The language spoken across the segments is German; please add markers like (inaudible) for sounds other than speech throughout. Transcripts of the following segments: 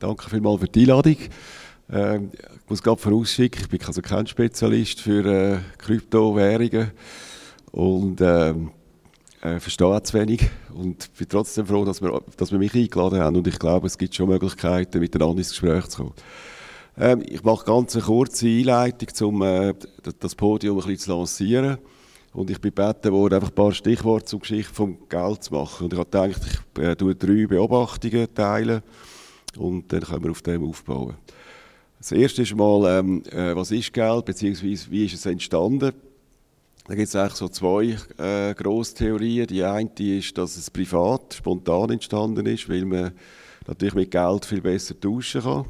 danke vielmals für die Einladung. Ähm, ich muss gerade vorausschicken, ich bin also kein Spezialist für äh, Kryptowährungen und ähm, äh, verstehe zu wenig und bin trotzdem froh, dass wir, dass wir mich eingeladen haben und ich glaube, es gibt schon Möglichkeiten, miteinander ins Gespräch zu kommen. Ähm, ich mache ganz eine kurze Einleitung, um äh, das Podium ein bisschen zu lancieren. Und ich bin gebeten worden, einfach ein paar Stichworte zur Geschichte vom Geld zu machen. Und ich habe gedacht, ich äh, tue drei Beobachtungen teilen und dann können wir auf dem aufbauen. Das erste ist mal, ähm, äh, was ist Geld, beziehungsweise wie ist es entstanden? Da gibt es eigentlich so zwei äh, grosse Theorien. Die eine ist, dass es privat, spontan entstanden ist, weil man natürlich mit Geld viel besser tauschen kann.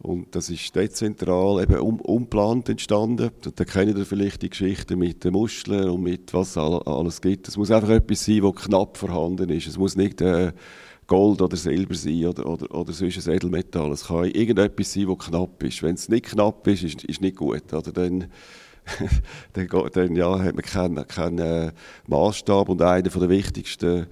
Und das ist dezentral, eben um, unplant entstanden. Da kennen ihr vielleicht die Geschichte mit den Muscheln und mit was alles gibt. Es muss einfach etwas sein, das knapp vorhanden ist. Es muss nicht äh, Gold oder Silber sein oder, oder, oder sonst ein Edelmetall. Es kann irgendetwas sein, das knapp ist. Wenn es nicht knapp ist, ist es nicht gut. Oder dann, (laughs) dann, dann ja, hat man keinen, keinen äh, Maßstab und einer der wichtigsten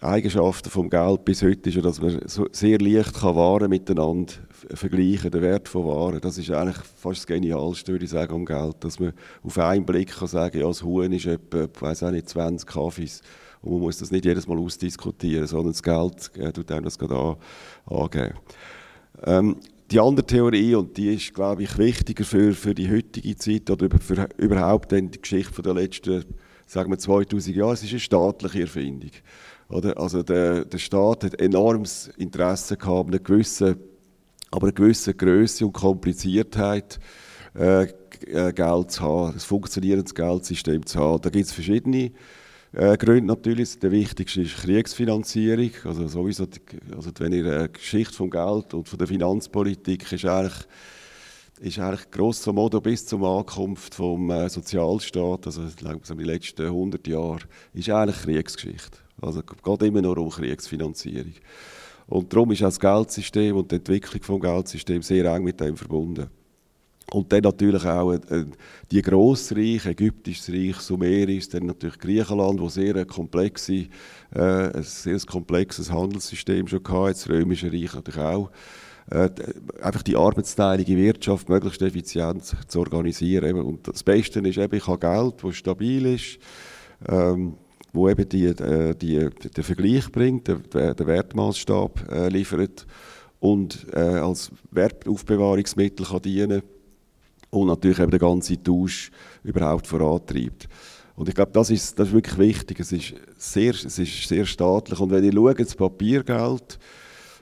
Eigenschaften vom Geld bis heute ist ja, dass man so sehr leicht kann Waren miteinander vergleichen, den Wert von Waren. Das ist eigentlich fast das Genialste, würde ich sagen, am Geld, dass man auf einen Blick kann sagen, ja, das Huhn ist etwa, ich auch nicht, 20 Kaffees und man muss das nicht jedes Mal ausdiskutieren, sondern das Geld äh, tut einem das gerade an, angeben. Ähm, die andere Theorie, und die ist, glaube ich, wichtiger für, für die heutige Zeit oder für überhaupt die Geschichte der letzten, sagen wir, 2000 Jahre, es ist eine staatliche Erfindung. Oder? Also der, der Staat hat enormes Interesse gehabt, eine gewisse, aber eine gewisse Größe und Kompliziertheit äh, äh, Geld zu haben, ein funktionierendes Geldsystem zu haben. Da gibt es verschiedene äh, Gründe natürlich. Der wichtigste ist Kriegsfinanzierung. Also sowieso, die, also wenn ihr eine Geschichte vom Geld und von der Finanzpolitik ist eigentlich ist eigentlich grosso modo bis zur Ankunft vom äh, Sozialstaat, also langsam die letzten 100 Jahre, ist eigentlich Kriegsgeschichte. Also es geht immer nur um Kriegsfinanzierung. Und darum ist auch das Geldsystem und die Entwicklung des Geldsystems sehr eng mit dem verbunden. Und dann natürlich auch äh, die Grossreiche, Ägyptisches Reich, Sumerisch, dann natürlich Griechenland, wo sehr komplexe, äh, ein sehr komplexes Handelssystem schon hatte, das Römische Reich natürlich auch. Äh, einfach die arbeitsteilige Wirtschaft möglichst effizient zu organisieren. Und das Beste ist eben, ich habe Geld, das stabil ist, ähm, wo eben die, äh, die, den Vergleich bringt, den, den Wertmaßstab äh, liefert und äh, als Wertaufbewahrungsmittel kann dienen und natürlich eben den ganzen Tausch überhaupt vorantreibt. Und ich glaube, das ist, das ist wirklich wichtig. Es ist, sehr, es ist sehr staatlich. Und wenn ihr schaut, das Papiergeld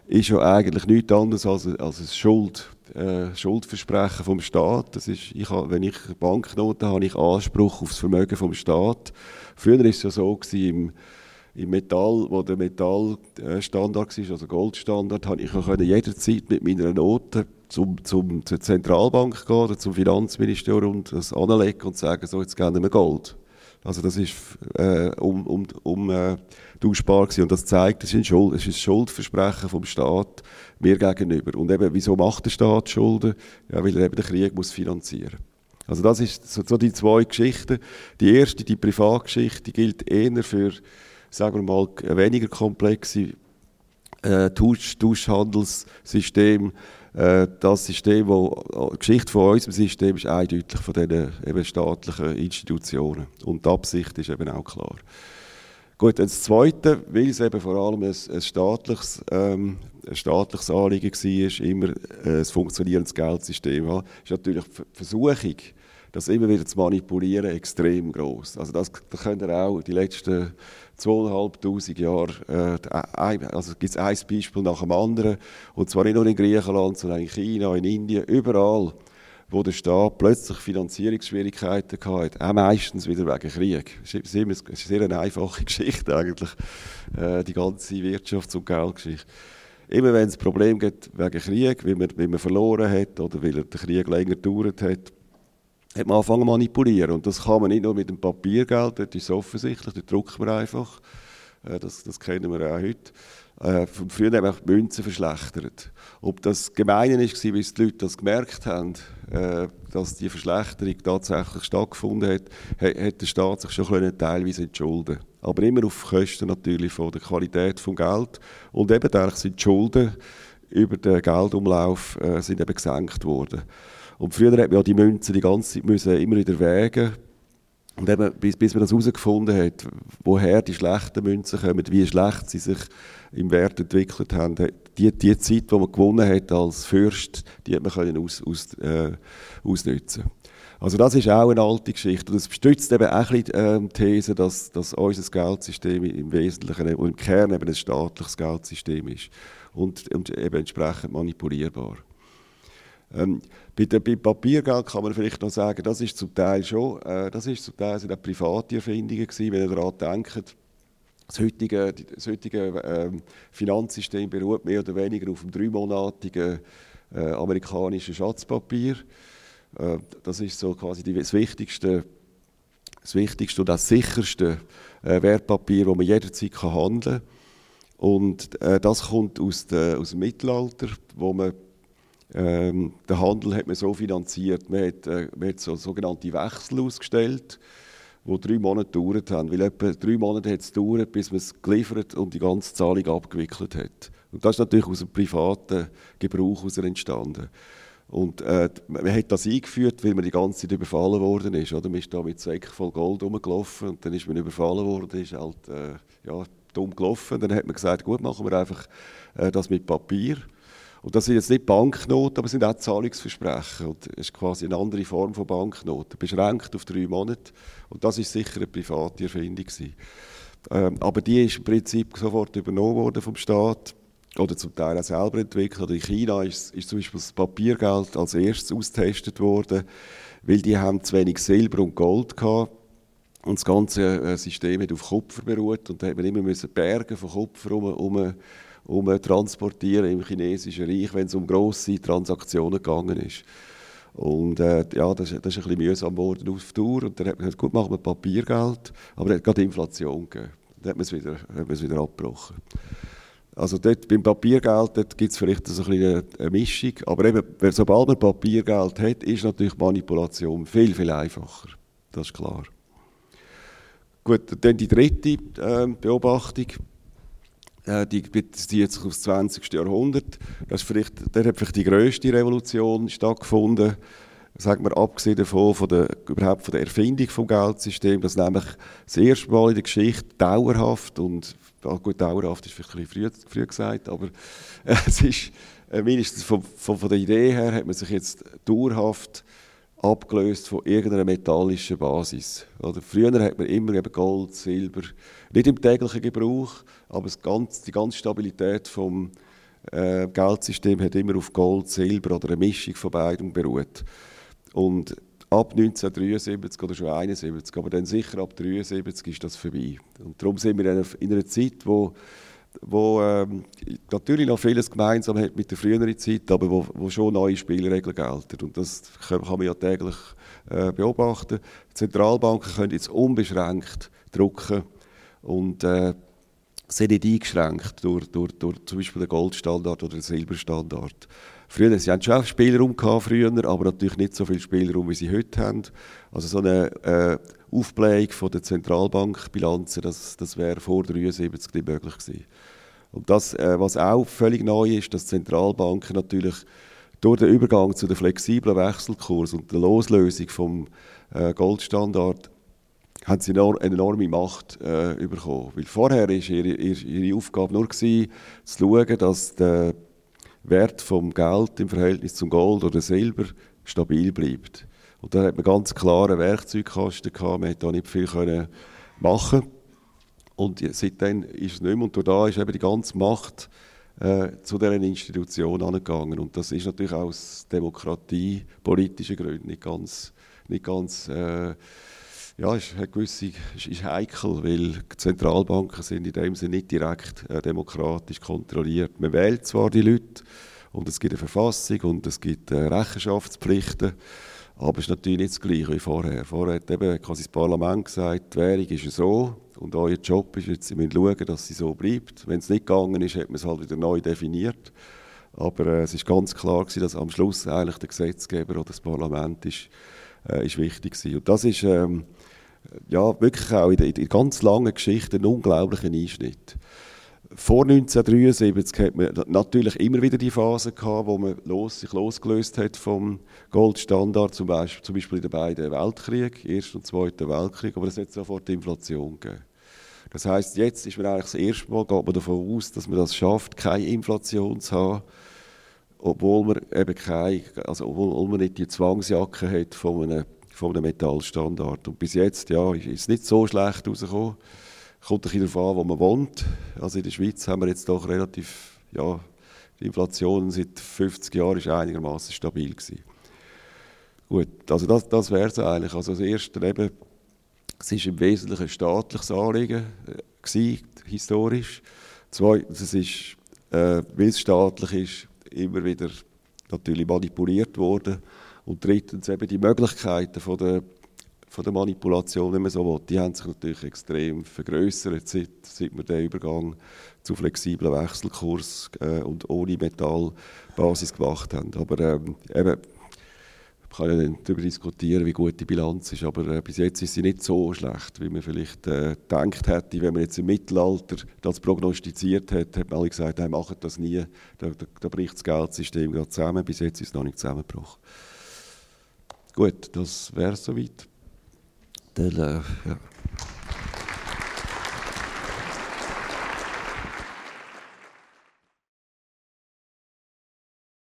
ist ja eigentlich nichts anderes als, als ein Schuld, äh, Schuldversprechen vom Staat. Das ist, ich habe, wenn ich Banknoten habe, habe ich Anspruch auf das Vermögen vom Staat. Früher war es ja so, gewesen, im, im Metall, wo der Metallstandard war, also Goldstandard, habe ich jederzeit mit meiner Note zum, zum, zur Zentralbank gehen oder zum Finanzministerium und das anlegen und sagen, so, jetzt gerne wir Gold. Also das ist äh, um, um, um äh, gewesen. und das zeigt, es ist, ein Schuldversprechen vom Staat mir gegenüber. Und eben, wieso macht der Staat Schulden? Ja, weil er eben den Krieg muss finanzieren muss. Also das sind so, so, die zwei Geschichten. Die erste, die Privatgeschichte, gilt eher für, sagen wir mal, weniger komplexe äh, Tausch, Tauschhandelssystem. Äh, das System, wo, die Geschichte von unserem System ist eindeutig von diesen eben staatlichen Institutionen. Und die Absicht ist eben auch klar. Gut, das Zweite, weil es eben vor allem ein, ein, staatliches, ähm, ein staatliches Anliegen war, immer äh, ein funktionierendes Geldsystem haben, ist natürlich die Versuchung, das immer wieder zu manipulieren, extrem groß. Also das, da könnt ihr auch die letzten zweieinhalbtausend Jahre, äh, also gibt es ein Beispiel nach dem anderen, und zwar nicht nur in Griechenland, sondern in China, in Indien, überall, wo der Staat plötzlich Finanzierungsschwierigkeiten hatte, auch meistens wieder wegen Krieg. Es ist, immer, eine sehr einfache (laughs) Geschichte eigentlich, äh, die ganze Wirtschafts- und Geldgeschichte. Immer wenn es Probleme gibt wegen Krieg, weil man, weil man verloren hat oder weil der Krieg länger gedauert hat, hat man angefangen zu manipulieren. Und das kann man nicht nur mit dem Papiergeld, das ist offensichtlich, das drucken wir einfach. Äh, das, das kennen wir auch heute. Äh, früher haben wir die Münzen verschlechtert. Ob das gemein ist, wie die Leute das gemerkt haben, äh, dass die Verschlechterung tatsächlich stattgefunden hat, hat der Staat sich schon teilweise entschulden Aber immer auf Kosten natürlich von der Qualität des Geld. Und eben dadurch sind die Schulden über den Geldumlauf sind eben gesenkt worden. Und früher hat man ja die Münzen die ganze Zeit müssen immer wieder wägen. Und eben, bis, bis man das herausgefunden hat, woher die schlechten Münzen kommen, wie schlecht sie sich im Wert entwickelt haben, die, die Zeit, die man gewonnen hat als Fürst, die hat man können aus, aus, äh, ausnutzen. Also das ist auch eine alte Geschichte. Und das stützt eben auch ein bisschen, äh, die These, dass, dass unser Geldsystem im Wesentlichen und im Kern eben ein staatliches Geldsystem ist. Und, und eben entsprechend manipulierbar. Ähm, bei der, beim Papiergeld kann man vielleicht noch sagen, das ist zum Teil schon, äh, das ist zum Teil sind auch private Erfindungen gewesen, wenn ihr daran denkt, das heutige, das heutige äh, Finanzsystem beruht mehr oder weniger auf dem dreimonatigen äh, amerikanischen Schatzpapier. Äh, das ist so quasi die, das wichtigste, das wichtigste und das sicherste äh, Wertpapier, das man jederzeit kann handeln kann. Und äh, das kommt aus, de, aus dem Mittelalter, wo man ähm, den Handel hat man so finanziert. Man hat, äh, man hat so sogenannte Wechsel ausgestellt, die drei Monate gedauert haben. Weil etwa drei Monate hat es gedauert, bis man es geliefert und die ganze Zahlung abgewickelt hat. Und das ist natürlich aus dem privaten Gebrauch heraus entstanden. Und äh, man hat das eingeführt, weil man die ganze Zeit überfallen worden ist. Oder? Man ist da mit Säcken voll Gold rumgelaufen und dann ist man überfallen worden, ist halt äh, ja, dumm gelaufen. Dann hat man gesagt, gut, machen wir einfach äh, das mit Papier. Und das sind jetzt nicht Banknoten, aber es sind auch Zahlungsversprechen. Und es ist quasi eine andere Form von Banknoten, beschränkt auf drei Monate. Und das ist sicher eine private Erfindung. Ähm, aber die ist im Prinzip sofort übernommen worden vom Staat oder zum Teil auch selber entwickelt. Oder in China ist, ist zum Beispiel das Papiergeld als erstes ausgetestet worden, weil die haben zu wenig Silber und Gold hatten. Und das ganze äh, System hat auf Kupfer beruht und da hat man immer müssen Berge von Kupfer um, um um transportieren im chinesischen Reich, wenn es um grosse Transaktionen gegangen ist. Und äh, ja, das, das ist ein bisschen mühsam geworden auf Tour. Und dann hat man gesagt, gut, machen wir Papiergeld. Aber es hat gerade Inflation gegeben. Dann hat man es wieder, hat man wieder abgebrochen. Also dort, beim Papiergeld gibt es vielleicht so ein eine, eine Mischung. Aber eben, sobald man Papiergeld hat, ist natürlich Manipulation viel, viel einfacher. Das ist klar. Gut, dann die dritte äh, Beobachtung äh, die bezieht sich auf das 20. Jahrhundert. Das ist vielleicht, da hat vielleicht die grösste Revolution stattgefunden, sagen wir abgesehen davon, von der, überhaupt von der Erfindung des Geldsystems, dass nämlich das erste Mal in der Geschichte dauerhaft und ah gut, dauerhaft ist vielleicht ein früh, früh gesagt, aber äh, (laughs) es ist äh, mindestens von, von, von, der Idee her hat man sich jetzt dauerhaft abgelöst von irgendeiner metallischen Basis. Oder früher hat man immer eben Gold, Silber, nicht im täglichen Gebrauch, aber ganz, die ganze Stabilität des äh, Geldsystems hat immer auf Gold, Silber oder eine Mischung von beiden beruht. Und ab 1973 oder schon 1971, aber dann sicher ab 1973 ist das vorbei. Und darum sind wir in einer Zeit, wo wo ähm, natürlich noch vieles gemeinsam hat mit der früheren Zeit, aber wo, wo schon neue Spielregeln gelten. Und das kann, man ja täglich äh, beobachten. Die Zentralbanken können jetzt unbeschränkt drucken und äh, sind nicht eingeschränkt durch, durch, durch zum Beispiel den Goldstandard oder den Silberstandard. Früher, sie hatten schon Spielraum gehabt, früher, aber natürlich nicht so viel Spielraum, wie sie heute haben. Also so eine äh, Aufblähung der Zentralbankbilanzen, das, das wäre vor 1973 nicht möglich gewesen. Und das, äh, was auch völlig neu ist, dass Zentralbanken natürlich durch den Übergang zu den flexiblen Wechselkurs und der Loslösung vom äh, Goldstandard haben sie eine enorme Macht äh, bekommen. Weil vorher war ihre, ihre Aufgabe nur gewesen, zu schauen, dass der Wert vom Geld im Verhältnis zum Gold oder Silber stabil bleibt. Und da hat man ganz klare Werkzeugkasten gehabt, man konnte da nicht viel können machen und seitdem ist es nicht mehr. Und da ist eben die ganze Macht äh, zu dieser Institution angegangen. Und das ist natürlich auch aus demokratiepolitischen Gründen nicht ganz, nicht ganz äh, ja, ist, ist, ist heikel, weil die Zentralbanken sind in dem Sinne nicht direkt äh, demokratisch kontrolliert. Man wählt zwar die Leute und es gibt eine Verfassung und es gibt äh, Rechenschaftspflichten, aber es ist natürlich nicht das Gleiche wie vorher. Vorher hat eben quasi das Parlament gesagt, die Währung ist so und euer Job ist jetzt, müsst schauen, dass sie so bleibt. Wenn es nicht gegangen ist, hat man es halt wieder neu definiert. Aber äh, es ist ganz klar gewesen, dass am Schluss eigentlich der Gesetzgeber oder das Parlament ist, äh, ist wichtig gewesen. Und das ist ähm, ja, wirklich auch in der, in der ganz langen Geschichte ein unglaublicher Einschnitt. Vor 1973 hat man natürlich immer wieder die Phase gehabt, wo man los, sich losgelöst hat vom Goldstandard, zum Beispiel, zum Beispiel in den beiden Weltkriegen, Ersten und Zweiten Weltkrieg, aber es hat sofort Inflation gegeben. Das heißt, jetzt ist man eigentlich das erste Mal, geht man davon aus, dass man das schafft, keine Inflation zu haben, obwohl man eben keine, also obwohl man nicht die Zwangsjacke hat von einem, von einem Metallstandard. Und bis jetzt, ja, ist es nicht so schlecht rausgekommen. Kommt ein bisschen darauf an, wo man wohnt. Also in der Schweiz haben wir jetzt doch relativ, ja, die Inflation seit 50 Jahren ist einigermaßen stabil gewesen. Gut, also das, das wäre es eigentlich. Also das Erste eben, es war im Wesentlichen ein staatliches Anliegen, äh, gewesen, historisch. Zweitens, es ist, äh, weil es staatlich ist, immer wieder natürlich manipuliert worden. Und drittens eben die Möglichkeiten von der, von der Manipulation, wenn man so will, die haben sich natürlich extrem vergrößert, seit, seit wir den Übergang zu flexiblen Wechselkurs äh, und ohne Metallbasis gemacht haben. Aber ähm, eben, man kann ja dann darüber diskutieren, wie gut die Bilanz ist, aber äh, bis jetzt ist sie nicht so schlecht, wie man vielleicht äh, gedacht hätte. Wenn man jetzt im Mittelalter das prognostiziert hat, hat man alle gesagt, nein, macht das nie, da, da, da bricht das Geldsystem gerade zusammen. Bis jetzt ist es noch nicht zusammengebrochen. Gut, das wäre soweit. Dann, äh, ja.